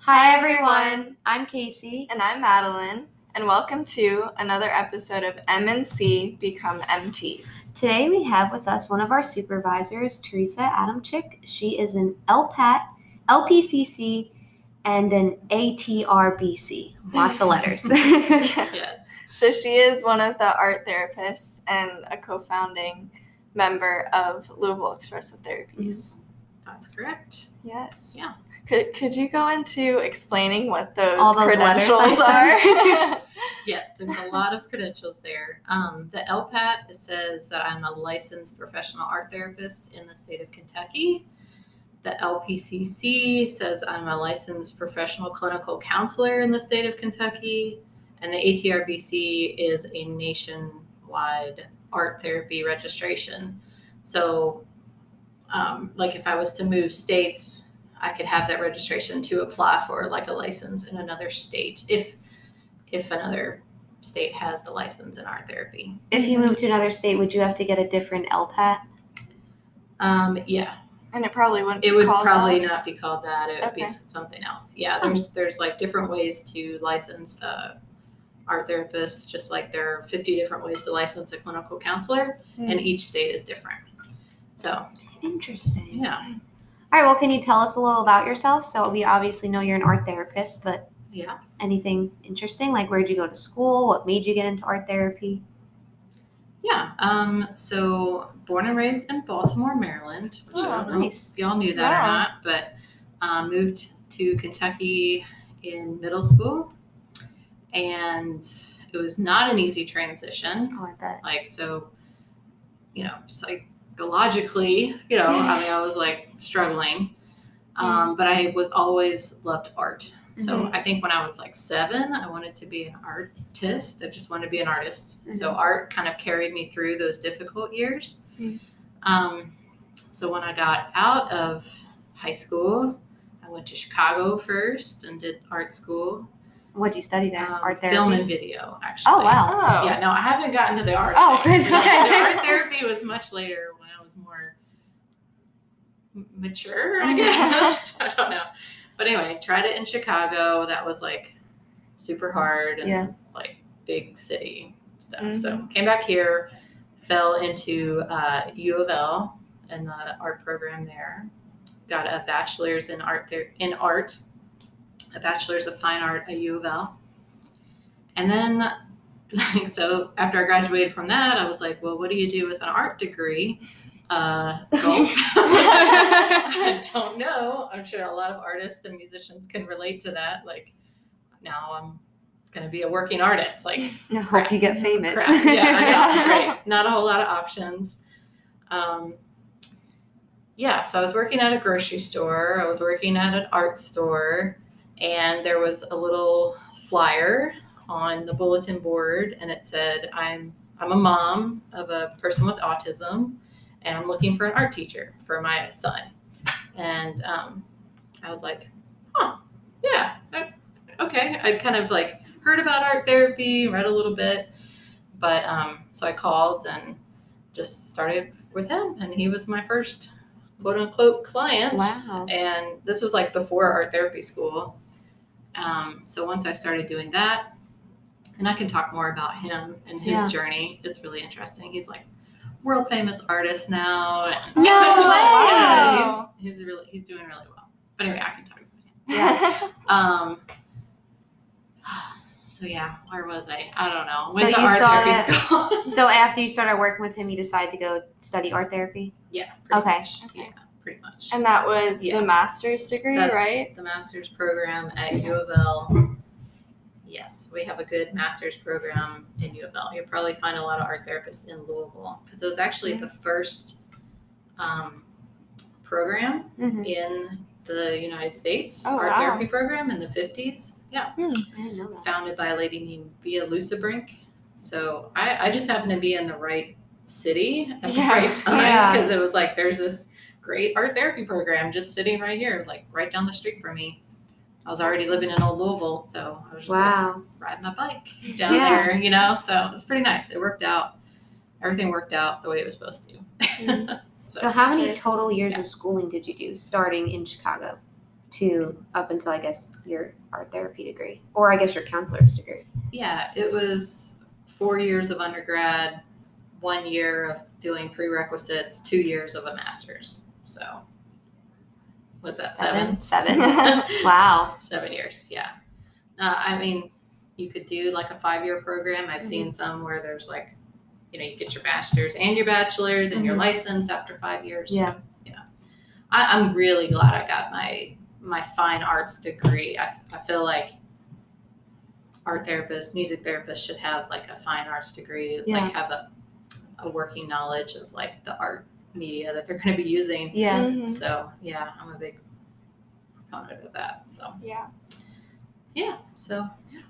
Hi, everyone. I'm Casey. And I'm Madeline, and welcome to another episode of MNC Become MTs. Today we have with us one of our supervisors, Teresa Adamczyk. She is an LPAT, LPCC, and an ATRBC. Lots of letters. Yes. So she is one of the art therapists and a co-founding member of Louisville Expressive Therapies. That's correct. Yes. Yeah. Could, could you go into explaining what those, All those credentials are? Yes, there's a lot of credentials there. Um, the LPAT says that I'm a licensed professional art therapist in the state of Kentucky. The LPCC says I'm a licensed professional clinical counselor in the state of Kentucky. And the ATRBC is a nationwide art therapy registration. So, um, like if I was to move states, I could have that registration to apply for like a license in another state if if another state has the license in art therapy. if you move to another state, would you have to get a different LPAT? Um, yeah, and it probably wouldn't it be would called probably that. not be called that. It would be something else. Yeah, there's there's like different ways to license a art therapist, just like there are 50 different ways to license a clinical counselor, and each state is different. So Interesting. yeah, All right, well, can you tell us a little about yourself? So, we obviously know you're an art therapist, but yeah. anything interesting? Like, where'd you go to school? What made you get into art therapy? Yeah. Um, so born and raised in Baltimore, Maryland, which I Oh, don't know nice. if y'all knew that or Wow. not, but um, moved to Kentucky in middle school. And it was not an easy transition. Oh, I bet. Like, so, you know, psychologically, you know, I mean, I was like struggling. Um, but I was always loved art. So I think when I was like seven, I wanted to be an artist. I just wanted to be an artist. So art kind of carried me through those difficult years. Mhm. Um, so when I got out of high school, I went to Chicago first and did art school. What'd you study there? Um, art therapy? film and video, actually. Oh, wow. Oh. Yeah, no, I haven't gotten to the art. Oh, thing. good. The art therapy was much later when I was more mature, I Mhm. guess. I don't know. But anyway, tried it in Chicago. That was like super hard and Yeah. like big city stuff. So came back here, fell into uh, U of L and the art program there. Got a bachelor's in art there in art, a bachelor's of fine art at U of L. And then like so after I graduated from that, I was like, well, what do you do with an art degree? Uh. I don't know. I'm sure a lot of artists and musicians can relate to that. Like now I'm gonna be a working artist. Like I hope you get famous. crap. Yeah, know. Right. Not a whole lot of options. Um, yeah, so I was working at a grocery store. I was working at an art store, and there was a little flyer on the bulletin board, and it said, "I'm I'm a mom of a person with autism, and I'm looking for an art teacher for my son." And um, I was like, "Huh, yeah, that- okay." I kind of like heard about art therapy, read a little bit, but um, so I called and just started with him, and he was my first quote unquote client. Wow. And this was like before art therapy school. Um, so once I started doing that, and I can talk more about him and his Yeah. journey. It's really interesting. He's like world famous artist now. and- No Yeah, way! he's, he's really he's doing really well. But anyway, I can talk about him. Yeah. Um, so yeah, where was I? I don't know. So Went to you art saw therapy that- school. So, after you started working with him, you decided to go study art therapy? yeah. Pretty Okay. Much. Yeah, pretty much. and that was Yeah. the master's degree, That's right? The master's program at U of L. Yes, we have a good master's program in U of L. You'll probably find a lot of art therapists in Louisville because it was actually the first um, program Mm-hmm. in the United States, Oh, art wow. therapy program in the 50s. Yeah. I didn't know that. founded by a lady named Vija Lusebrink. So I, I just happened to be in the right city at the Yeah. right time Yeah. because it was like there's this great art therapy program just sitting right here, like right down the street from me. I was already living in Old Louisville, so I was just like riding my bike down Yeah. there, you know. So it was pretty nice. It worked out. Everything worked out the way it was supposed to. Mhm. so, So, how many total years of schooling did you do starting in Chicago to up until I guess your art therapy degree, or I guess your counselor's degree. Yeah, it was four years of undergrad, one year of doing prerequisites, two years of a master's. So, what's that, seven? Seven. wow. Seven years, yeah. Uh, I mean, you could do like a five year program. I've seen some where there's like, you know, you get your master's and your bachelor's and your Mhm. license after five years. Yeah. I, I'm really glad I got my my fine arts degree. I, I feel like art therapists, music therapists should have like a fine arts degree, Yeah. like have a, a working knowledge of like the art media that they're going to be using. Yeah. Mhm. So yeah, I'm a big proponent of that. So Yeah. yeah, so yeah.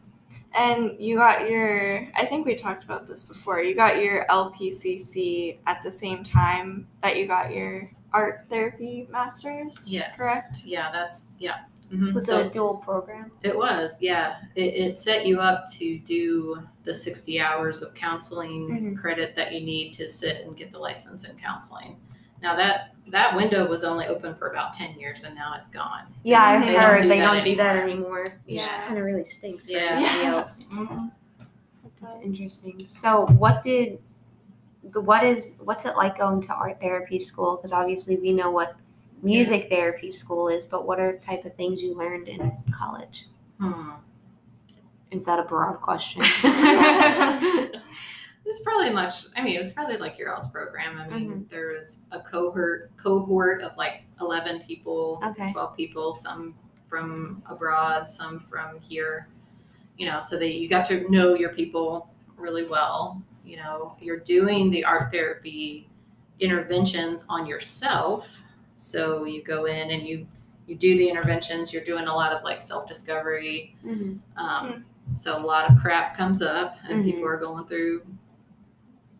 And you got your, I think we talked about this before, you got your LPCC at the same time that you got your art therapy master's, yes, correct? Yeah, that's yeah. Mhm. Was So- it a dual program? It was, yeah. It, it set you up to do the 60 hours of counseling Mhm. credit that you need to sit and get the license in counseling. Now that that window was only open for about 10 years and now it's gone. Yeah, I They don't heard do they that don't do that anymore. anymore. Yeah. kind of really stinks for Yeah. everybody Yeah. else. Mhm. That's interesting. So, what did, what is, what's it like going to art therapy school? Because obviously we know what music therapy school is, but what are type of things you learned in college? Hmm. Is that a broad question? It's probably much. I mean, it was probably like your else program. I mean, Mm-hmm. there was a cohort cohort of like eleven people, Okay. twelve people, some from abroad, some from here. You know, so that you got to know your people really well. You know, you're doing the art therapy interventions on yourself. So you go in and you you do the interventions. You're doing a lot of like self discovery. Mhm. Um, So a lot of crap comes up, and Mhm. people are going through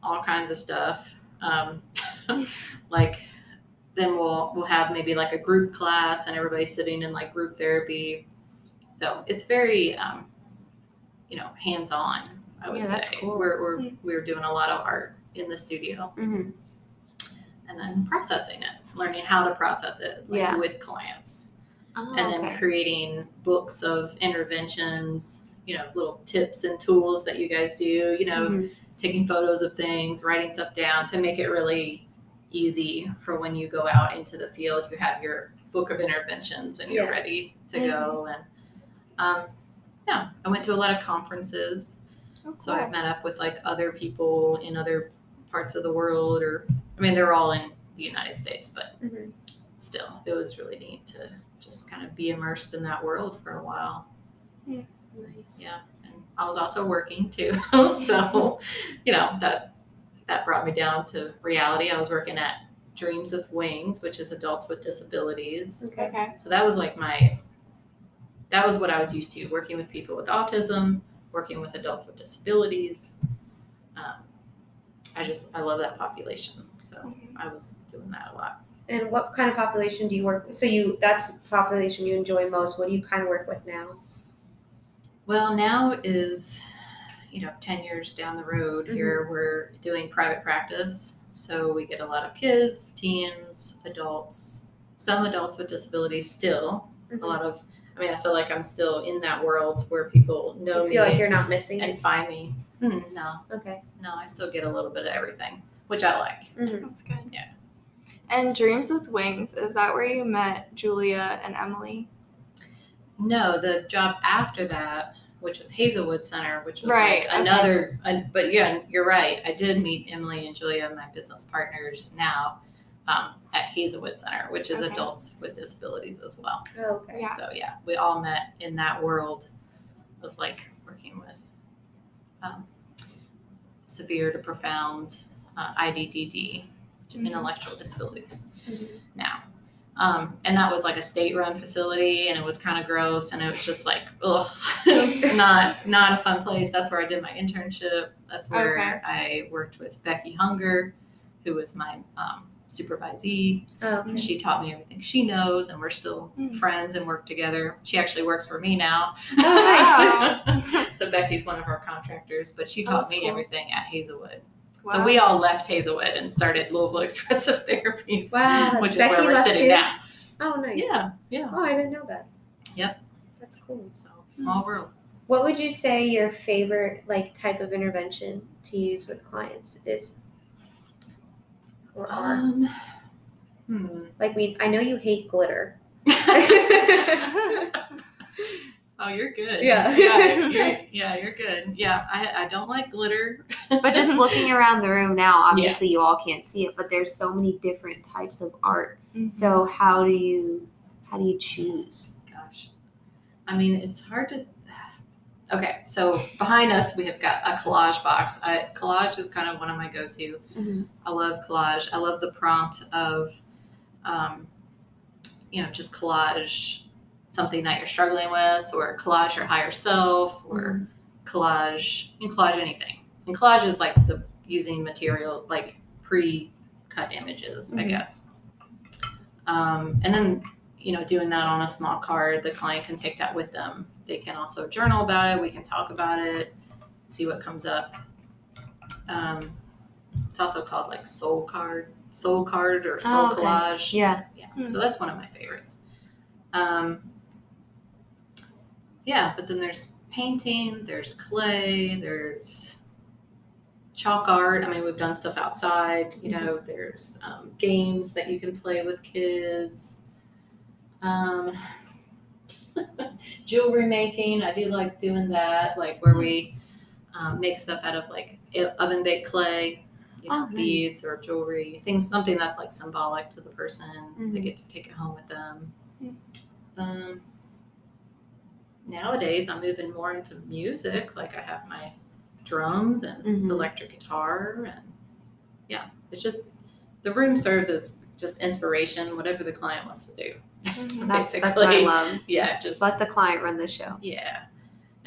all kinds of stuff. Um, like then we'll we'll have maybe like a group class, and everybody's sitting in like group therapy. So it's very um, you know hands on. I would Yeah, say cool. we're we're Mm. we're doing a lot of art in the studio, Mhm. And then processing it, learning how to process it like, Yeah. with clients Oh, and then okay. creating books of interventions you know little tips and tools that you guys do you know Mhm. taking photos of things writing stuff down to make it really easy for when you go out into the field you have your book of interventions and you're Yeah. ready to go and um, yeah i went to a lot of conferences Oh, so i've met up with like other people in other parts of the world or i mean they're all in the united states but Mhm. still, it was really neat to just kind of be immersed in that world for a while. Nice. Yeah, and I was also working too, so you know that that brought me down to reality. I was working at Dreams with Wings, which is adults with disabilities. Okay. Okay. So that was like my that was what I was used to working with people with autism, working with adults with disabilities. Um, I just I love that population, so Mhm. I was doing that a lot. And what kind of population do you work with? So you that's the population you enjoy most. What do you kind of work with now? Well, now is, you know, 10 years down the road here, we're doing private practice. So we get a lot of kids, teens, adults, some adults with disabilities still. A lot of, I mean, I feel like I'm still in that world where people know You feel me like you're not missing and it. find me. Mm, no, Okay. no, I still get a little bit of everything, which I like. Mhm. That's good. Yeah. And Dreams with Wings, is that where you met Julia and Emily? No, the job after that, which was Hazelwood Center, which was Right, like okay. another. but yeah, you're right. I did meet Emily and Julia, my business partners now, um, at Hazelwood Center, which is Okay. adults with disabilities as well. Oh, okay. Yeah. So yeah, we all met in that world of like working with um, severe to profound uh, IDDD, Mhm. intellectual disabilities Mhm. now. Um, and that was like a state-run facility, and it was kind of gross, and it was just like, ugh, not not a fun place. That's where I did my internship. That's where Okay. I worked with Becky Hunger, who was my um, supervisee. Oh, okay. She taught me everything she knows, and we're still Mm. friends and work together. She actually works for me now. Oh, nice. so Becky's one of our contractors, but she Oh, taught that's me cool. everything at Hazelwood. Wow. So we all left Hazelwood and started Louisville Expressive Therapies, Wow, which is Becky where we're sitting too? now. Oh, nice. Yeah, yeah. Oh, I didn't know that. Yep. That's cool. So small world. What would you say your favorite like type of intervention to use with clients is? Or are? Um, hmm. Like we I know you hate glitter. oh, you're good. Yeah. yeah, you're, yeah, you're good. Yeah, I, I don't like glitter. But just looking around the room now, obviously you all can't see it, but there's so many different types of art. Mhm. So how do you how do you choose? Gosh, I mean, it's hard to. Okay, so behind us we have got a collage box. I, collage is kind of one of my go-to. I love collage. I love the prompt of, um, you know, just collage something that you're struggling with, or collage your higher self, or collage. You can collage anything. And collage is like the using material like pre-cut images, I Mhm. guess. Um, and then you know, doing that on a small card, the client can take that with them. They can also journal about it. We can talk about it, see what comes up. Um, it's also called like soul card, soul card, or soul Oh, okay. collage. Yeah. Yeah. Hmm. So that's one of my favorites. Um, yeah, but then there's painting, there's clay, there's chalk art. I mean, we've done stuff outside. You know, there's um, games that you can play with kids. Um, jewelry making, I do like doing that, like where we um, make stuff out of like oven baked clay, you know, Oh, nice. beads or jewelry, things, something that's like symbolic to the person. They Mhm. get to take it home with them. Mm. Um, nowadays, I'm moving more into music. Like I have my drums and Mhm. electric guitar, and yeah, it's just the room serves as just inspiration, whatever the client wants to do. Mhm. That's, that's what I Basically. love. Yeah, just Let the client run the show. yeah.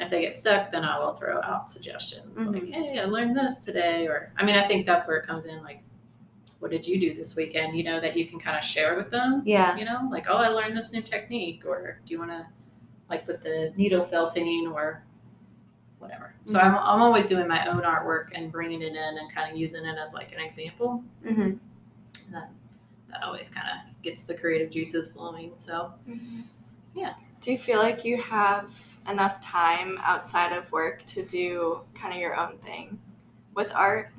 If they get stuck, then I will throw out suggestions like, Mhm. "Hey, I learned this today," or I mean, I think that's where it comes in. Like, what did you do this weekend? You know, that you can kind of share with them. Yeah. You know, like, oh, I learned this new technique, or do you want to, like, with the needle felting or whatever. So I'm I'm always doing my own artwork and bringing it in and kind of using it as like an example. hmm That always kind of gets the creative juices flowing. So Mhm. Yeah. Do you feel like you have enough time outside of work to do kind of your own thing with art?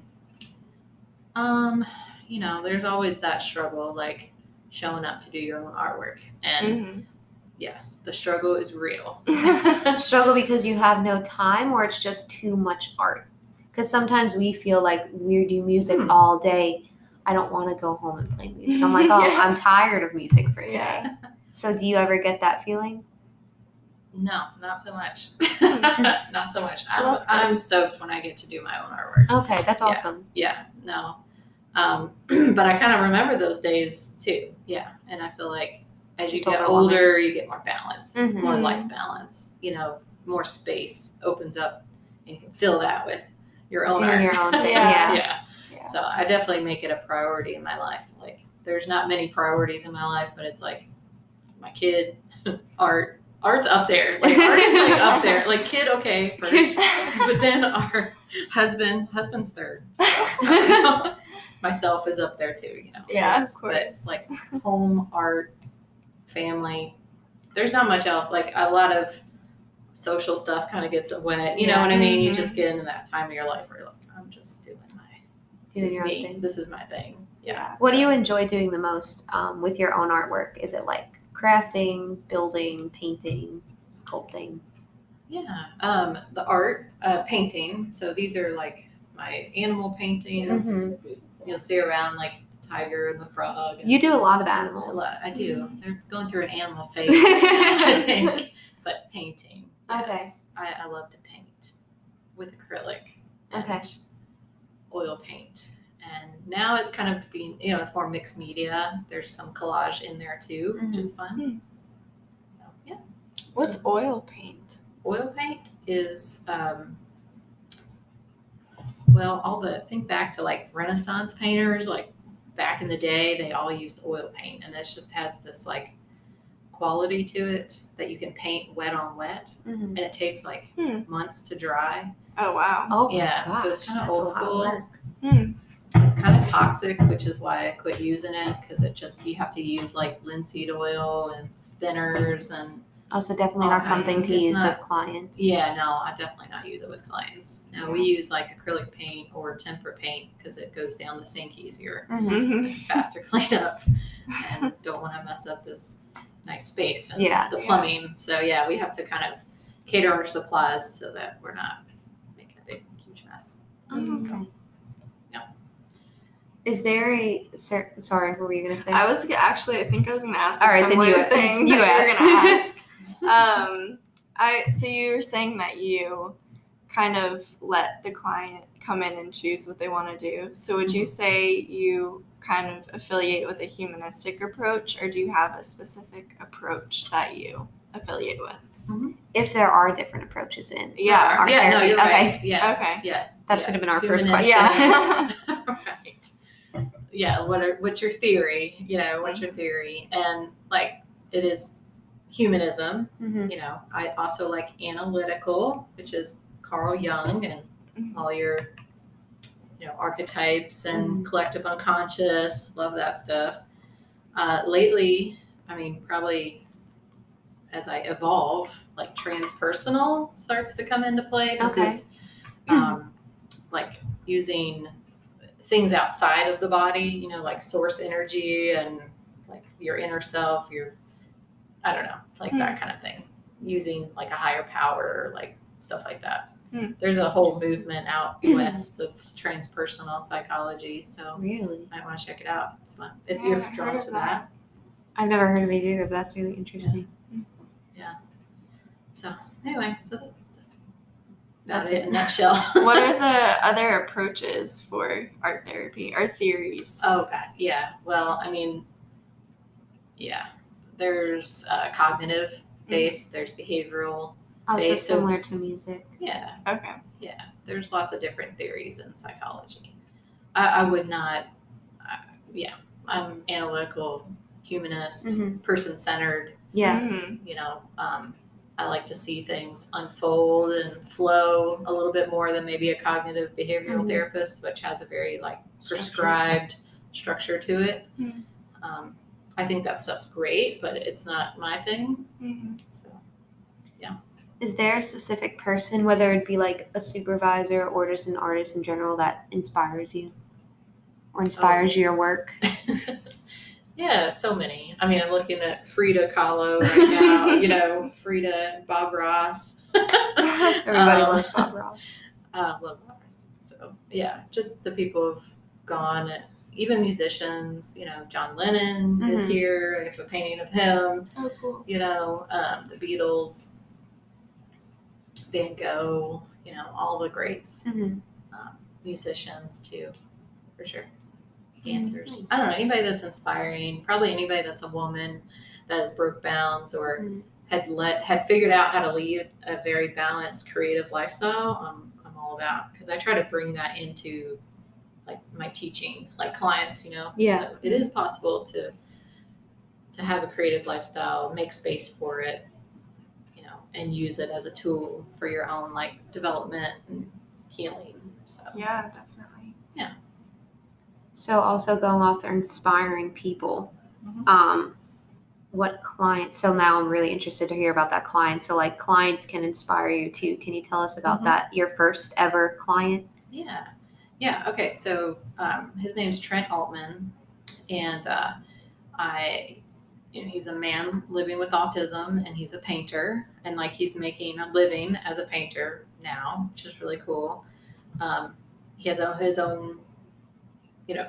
Um, you know, there's always that struggle, like showing up to do your own artwork. And Mhm. yes, the struggle is real. Struggle because you have no time, or it's just too much art. Because sometimes we feel like we do music Hmm. all day. I don't want to go home and play music. I'm like, oh, Yeah. I'm tired of music for today. Yeah. So, do you ever get that feeling? No, not so much. Not so much. I'm, Well. I'm stoked when I get to do my own artwork. Okay, that's awesome. Yeah, no. Um, but I kind of remember those days too. Yeah. And I feel like as you get older, you get more balance, Mhm. more life balance, you know, more space opens up and you can fill that with your own Doing art. your own. Yeah. Yeah. yeah. Yeah. So I definitely make it a priority in my life. Like there's not many priorities in my life, but it's like my kid, art. Art's up there. Like art is like up there. Like kid, okay, first. but then our husband, husband's third. So, myself is up there too, you know. Yeah, of course. But like home, art, family. There's not much else. Like a lot of social stuff kind of gets away. You know what I mean? You Mhm. just get into that time of your life where you're like, I'm just doing my this is your own me. thing. This is my thing. Yeah. What do you enjoy doing the most um, with your own artwork? Is it like crafting, building, painting, sculpting? Yeah. Um, the art, uh, painting. So these are like my animal paintings. You'll see around like the tiger and the frog. And You do a lot of animals. lot- I do. They're going through an animal phase, I think. But painting. Okay. I, I love to paint with acrylic and Okay. Oil paint. And now it's kind of being, you know, it's more mixed media. There's some collage in there too, which is fun. Hmm. So, yeah. What's oil paint? oil paint is um well all the think back to like renaissance painters like back in the day they all used oil paint and this just has this like quality to it that you can paint wet on wet Mhm. and it takes like Hmm. months to dry Oh wow. Oh Yeah, gosh, so it's kinda old a lot of school. work. Hmm. it's kind of toxic, which is why I quit using it because it just you have to use like linseed oil and thinners and Also, definitely not something to use not- with clients. yeah, no, I definitely not use it with clients. No, we use like acrylic paint or tempera paint because it goes down the sink easier, Mhm. Mhm. faster cleanup, and don't want to mess up this nice space and Yeah. the Yeah. plumbing. So yeah, we have to kind of cater our supplies so that we're not making a big huge mess. Oh, okay. Yeah. Is there a cer- sorry? What were you gonna say? I was g- actually. I think I was gonna ask. All a right, then you- thing you that ask. were gonna ask. um, I so you were saying that you kind of let the client come in and choose what they want to do. So would Mm-hmm. you say you kind of affiliate with a humanistic approach, or do you have a specific approach that you affiliate with? if there are different approaches in Yeah. art yeah, no, you're okay, right. Yes. Okay. Yeah. that yeah. should have been our first question. Yeah. right. Yeah. What are what's your theory? You know, what's your theory? And like it is humanism. Mhm. You know, I also like analytical, which is Carl Jung and Mhm. all your you know archetypes and collective unconscious. Love that stuff. Uh, lately, I mean, probably as I evolve, like transpersonal starts to come into play. This Okay. is um, like using things outside of the body, you know, like source energy and like your inner self, your, I don't know, like that kind of thing. Using like a higher power, like stuff like that. Hmm. There's a whole movement out west of transpersonal psychology, so Really, might want to check it out. It's fun if Yeah, you're drawn to that. that. I've never heard of it either, but that's really interesting. Yeah. So anyway, so that's about That's it it. in a nutshell. what are the other approaches for art therapy or theories? Oh God, yeah. Well, I mean, yeah. There's uh, cognitive based. There's behavioral. Also Okay, so- similar to music. Yeah, Okay. yeah. There's lots of different theories in psychology. I, I would not. Uh, yeah, I'm analytical, humanist, Mhm. person centered. Yeah, Mhm. You know, um, I like to see things unfold and flow a little bit more than maybe a cognitive behavioral Mhm. therapist, which has a very like prescribed structure to it. Mhm. Um, I think that stuff's great, but it's not my thing. Mhm. So is there a specific person, whether it be like a supervisor or just an artist in general, that inspires you or inspires Oh. your work? yeah, so many. I mean, I'm looking at Frida Kahlo right now. you know, Frida, Bob Ross. Everybody Um, loves Bob Ross. uh, love Ross. So yeah, just the people have gone. Even musicians, you know, John Lennon is Mhm. here. I have a painting of him. Oh, cool. you know, um, the Beatles, Van Gogh, you know, all the greats, Mhm. musicians too, for sure. Mm, Dancers. nice. I don't know, anybody that's inspiring, probably anybody that's a woman that has broke bounds or Mhm. had let had figured out how to lead a very balanced creative lifestyle. I'm I'm all about because I try to bring that into like my teaching, like clients, you know. Yeah. So it is possible to to have a creative lifestyle, make space for it, and use it as a tool for your own like development and healing. So Yeah, definitely. Yeah. So also going off there inspiring people. Mhm. Um, what clients? So now I'm really interested to hear about that client. So like clients can inspire you too. Can you tell us about Mhm. that? Your first ever client? Yeah. Yeah. Okay. So um, his name's Trent Altman, and uh, I, you know, he's a man living with autism, and he's a painter, and like he's making a living as a painter now, which is really cool. Um, he has his own, you know.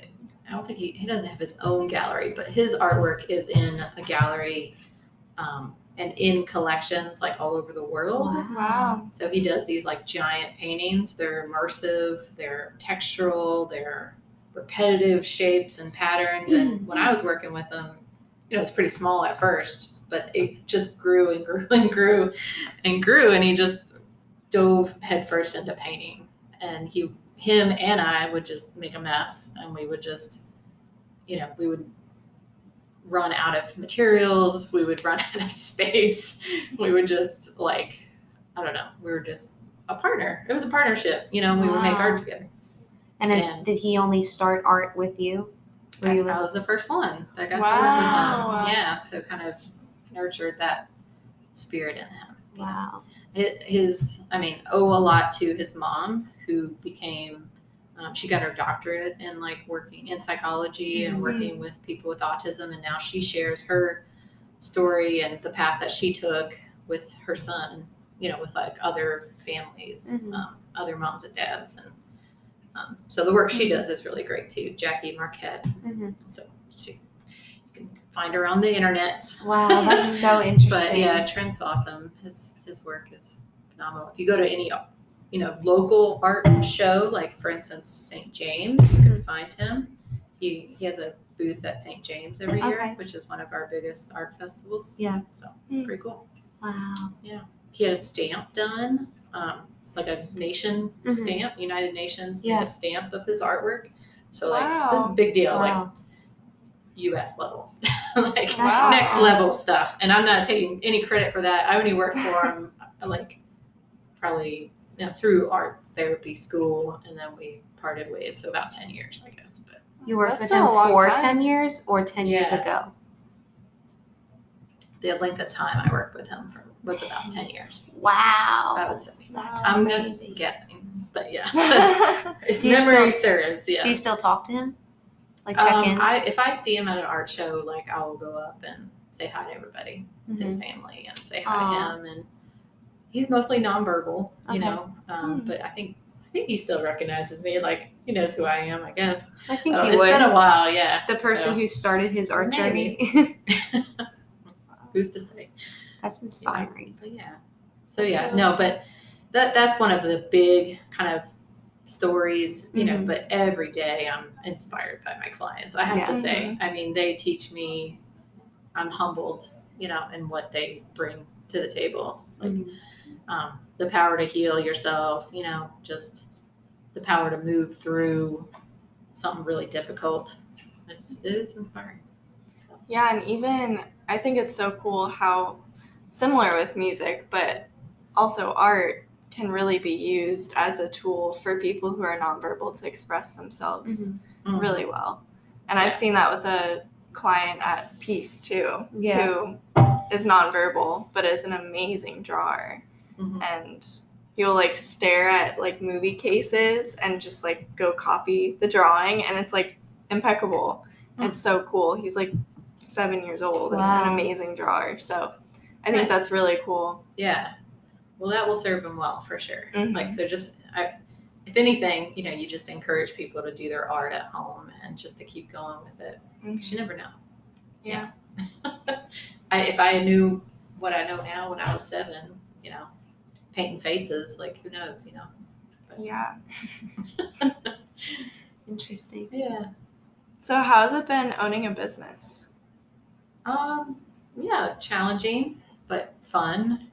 I don't think he, he doesn't have his own gallery, but his artwork is in a gallery um, and in collections like all over the world. Wow. So he does these like giant paintings. They're immersive, they're textural, they're repetitive shapes and patterns. And when I was working with him, you know, it was pretty small at first, but it just grew and grew and grew and grew. And he just dove headfirst into painting. And he, him and I would just make a mess and we would just, you know, we would run out of materials, we would run out of space, we would just like I don't know. We were just a partner. It was a partnership, you know. We would make art together. And is, And- did he only start art with you? Were you I, I was the first one that got Wow. to work with him. Yeah, so kind of nurtured that spirit in him. wow. Hi- His, I mean, owe a lot to his mom, who became, um, she got her doctorate in like working in psychology and Mhm. working with people with autism, and now she shares her story and the path that she took with her son. You know, with like other families, Mhm. um, other moms and dads, and um, so the work she does is really great too. Jackie Marquette. Mhm. So she, can find her on the internet. Wow, that's so interesting. But yeah, Trent's awesome. His his work is phenomenal. If you go to any you know local art show, like for instance St. James, you can find him. He he has a booth at St. James every Okay. year, which is one of our biggest art festivals. Yeah. So it's Hmm. pretty cool. Wow. Yeah, he had a stamp done, um, like a nation Mhm. stamp, United Nations Yeah. a stamp of his artwork. So like this is a big deal. Like Wow. U.S. level, like Wow. next level stuff. And I'm not taking any credit for that. I only worked for him um, like probably you know, through art therapy school, and then we parted ways. So about ten years, I guess. But You worked with still him for time. 10 years or 10 years ago? the length of time I worked with him for, was about ten years. Wow. I would say. That's I'm amazing. just guessing, but yeah, if Do you memory serves, yeah. Do you still talk to him? Like check Um, in? I if I see him at an art show, like I'll go up and say hi to everybody, his Mhm. family, and say hi Aw. to him. And he's mostly nonverbal, you Okay. know. Um, Hmm. But I think I think he still recognizes me. Like he knows who I am, I guess. I think Oh, he it's would. been a while, yeah. the person so who started his art journey. who's to say? That's inspiring. But yeah. So yeah, no, but that that's one of the big kind of stories, you know, Mhm. but every day I'm inspired by my clients. I have Yeah. to say. I mean, they teach me I'm humbled, you know, in what they bring to the table. Like Mhm. um, the power to heal yourself, you know, just the power to move through something really difficult. It's it is inspiring. Yeah, and even I think it's so cool how similar with music, but also art can really be used as a tool for people who are nonverbal to express themselves Mhm. really well. And I've seen that with a client at Peace too, Yeah. who is nonverbal but is an amazing drawer. Mhm. And he'll like stare at like movie cases and just like go copy the drawing and it's like impeccable. Mm. It's so cool. He's like seven years old and an amazing drawer. So I think Nice. that's really cool. Yeah. Well, that will serve them well for sure. Mhm. Like, so just, I, if anything, you know, you just encourage people to do their art at home and just to keep going with it. 'Cause you never know. Yeah. I, if I knew what I know now when I was seven, you know, painting faces, like who knows, you know? but. Yeah. Interesting. Yeah. So how has it been owning a business? Um, yeah, challenging, but fun.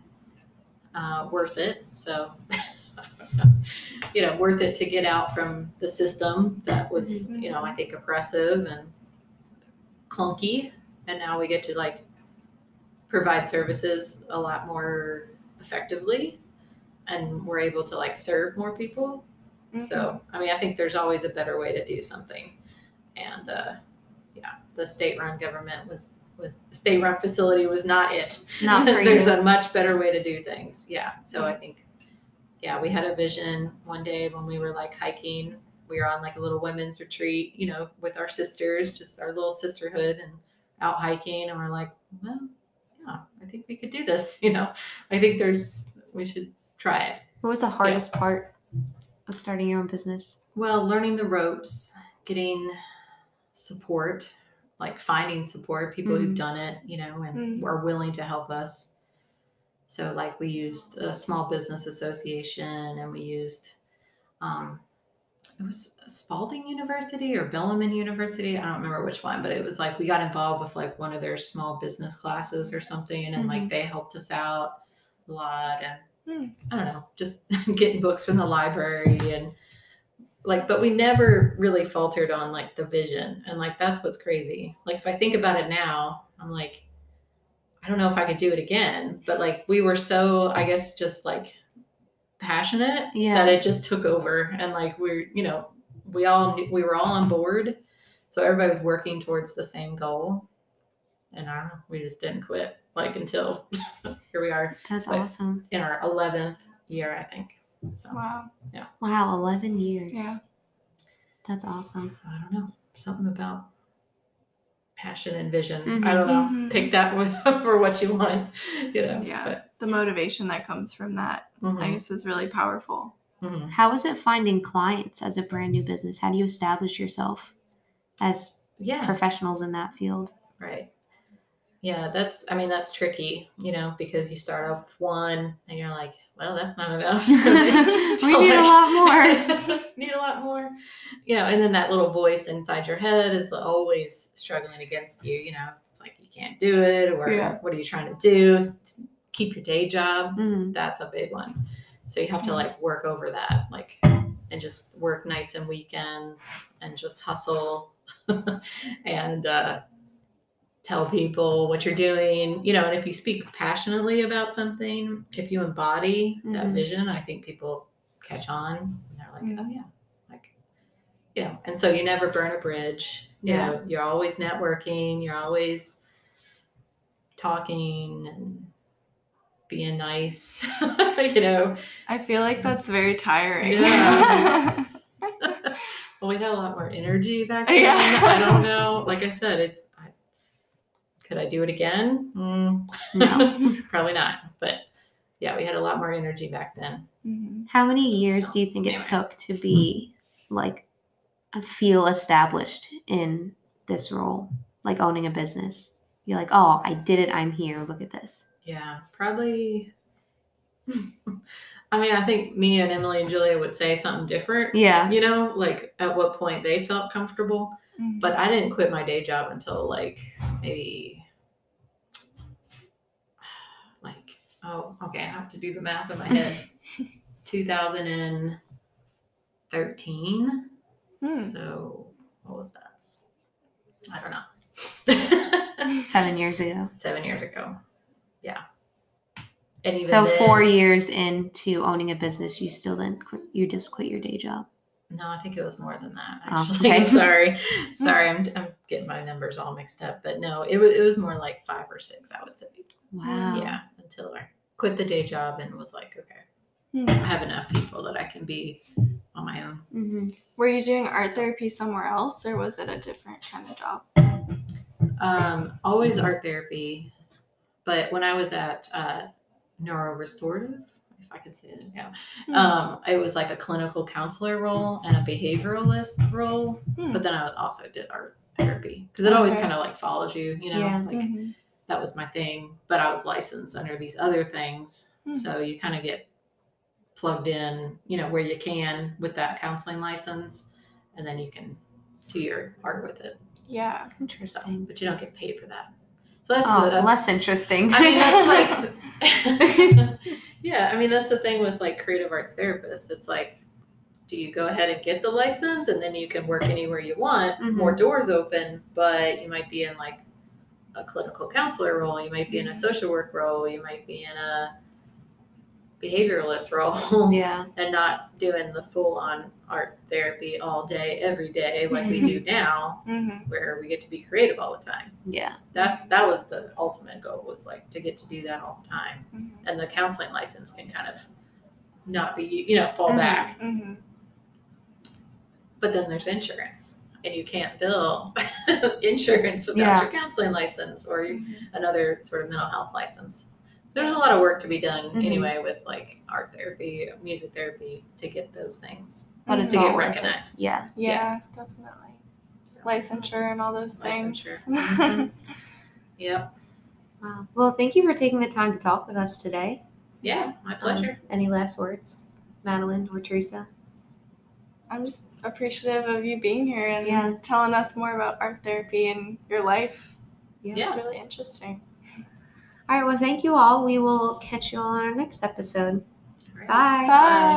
Uh, worth it. So, you know, worth it to get out from the system that was, you know, I think oppressive and clunky. And now we get to like provide services a lot more effectively and we're able to like serve more people. So, I mean, I think there's always a better way to do something. And uh, yeah, the state-run government was was the state-run facility was not it. Not there's you. a much better way to do things. Yeah. So I think, yeah, we had a vision one day when we were like hiking. We were on like a little women's retreat, you know, with our sisters, just our little sisterhood, and out hiking. And we're like, well, yeah, I think we could do this. You know, I think there's we should try it. What was the hardest part of starting your own business? Well, learning the ropes, getting support, like finding support, people who've Mhm. done it, you know, and Mhm. are willing to help us. So, like, we used a small business association and we used, um, it was Spalding University or Bellarmine University. I don't remember which one, but it was like we got involved with like one of their small business classes or something, and like they helped us out a lot. And Hmm. I don't know, just getting books from the library and like, but we never really faltered on like the vision. And like, that's what's crazy. Like, if I think about it now, I'm like, I don't know if I could do it again, but like, we were so, I guess, just like passionate Yeah. that it just took over. And like, we're, you know, we all knew, we were all on board, so everybody was working towards the same goal. And I we just didn't quit like until here we are That's awesome. in our eleventh year, I think. So Wow. Wow, 11 years. Yeah. That's awesome. So I don't know. Something about passion and vision. Mhm. I don't know. Mhm. Pick that one for what you want. You know. Yeah. But, The motivation that comes from that, I mhm, guess, is really powerful. mhm. How is it finding clients as a brand new business? How do you establish yourself as Yeah. professionals in that field? Right. Yeah, that's I mean that's tricky, you know, because you start off with one and you're like, well, that's not enough. we need a lot more. need a lot more. You know, and then that little voice inside your head is always struggling against you, you know. It's like you can't do it or Yeah. what are you trying to do? Keep your day job. Mhm. That's a big one. So you have to like work over that, like and just work nights and weekends and just hustle and uh tell people what you're doing, you know, and if you speak passionately about something, if you embody that Mhm. vision, I think people catch on and they're like, Mhm. oh yeah, like, you know, and so you never burn a bridge. You Yeah. know, you're always networking, you're always talking and being nice, you know. I feel like that's very tiring. Yeah. Well, we had a lot more energy back then. Yeah. I don't know. Like I said, it's. I, could I do it again? Mm, No. probably not. But yeah, we had a lot more energy back then. Mhm. How many years So, do you think it took to be like a feel established in this role, like owning a business? You're like, oh, I did it. I'm here. Look at this. Yeah, probably. I mean, I think me and Emily and Julia would say something different. Yeah. You know, like at what point they felt comfortable. Mhm. But I didn't quit my day job until like maybe like oh okay, I have to do the math in my head. 2013. Hmm. So what was that? I don't know. Seven years ago. Seven years ago. Yeah. So then- four years into owning a business, you still didn't quit. You just quit your day job. No, I think it was more than that. Oh, Actually, okay. Sorry, sorry, I'm, I'm getting my numbers all mixed up. But no, it was it was more like five or six, I would say. Wow. Yeah, until I quit the day job and was like, okay, Hmm. I have enough people that I can be on my own. hmm Were you doing art therapy somewhere else, or was it a different kind of job? Um, always art therapy, but when I was at uh, neuro restorative, if I can say that, yeah, Hmm. um, it was like a clinical counselor role and a behavioralist role. Hmm. But then I also did art therapy because it always kind of like follows you, you know, Yeah. like Mhm. that was my thing. But I was licensed under these other things, Hmm. so you kind of get plugged in, you know, where you can with that counseling license, and then you can do your art with it. Yeah. So, Interesting. but you don't get paid for that. So that's, Oh, that's less interesting. I mean, that's like, yeah, I mean, that's the thing with like creative arts therapists. It's like, do you go ahead and get the license and then you can work anywhere you want, Mhm. more doors open, but you might be in like a clinical counselor role, you might be in a social work role, you might be in a behavioralist role, yeah. and not doing the full on art therapy all day, every day, like we do now, Mhm. where we get to be creative all the time Yeah. that's that was the ultimate goal was like to get to do that all the time Mhm. and the counseling license can kind of not be you know fall Mhm. back Mhm. but then there's insurance and you can't bill insurance without Yeah. your counseling license or Mhm. another sort of mental health license there's a lot of work to be done Mhm. anyway with like art therapy music therapy to get those things But it's to get worth recognized Yeah. Yeah, definitely. So, Licensure and all those things. Licensure. yep Wow. Well, thank you for taking the time to talk with us today. yeah my Um, pleasure any last words, Madeline or Teresa? I'm just appreciative of you being here and Yeah. telling us more about art therapy and your life. Yeah. It's really interesting. All right. Well, thank you all. We will catch you all on our next episode. All right. Bye. Bye.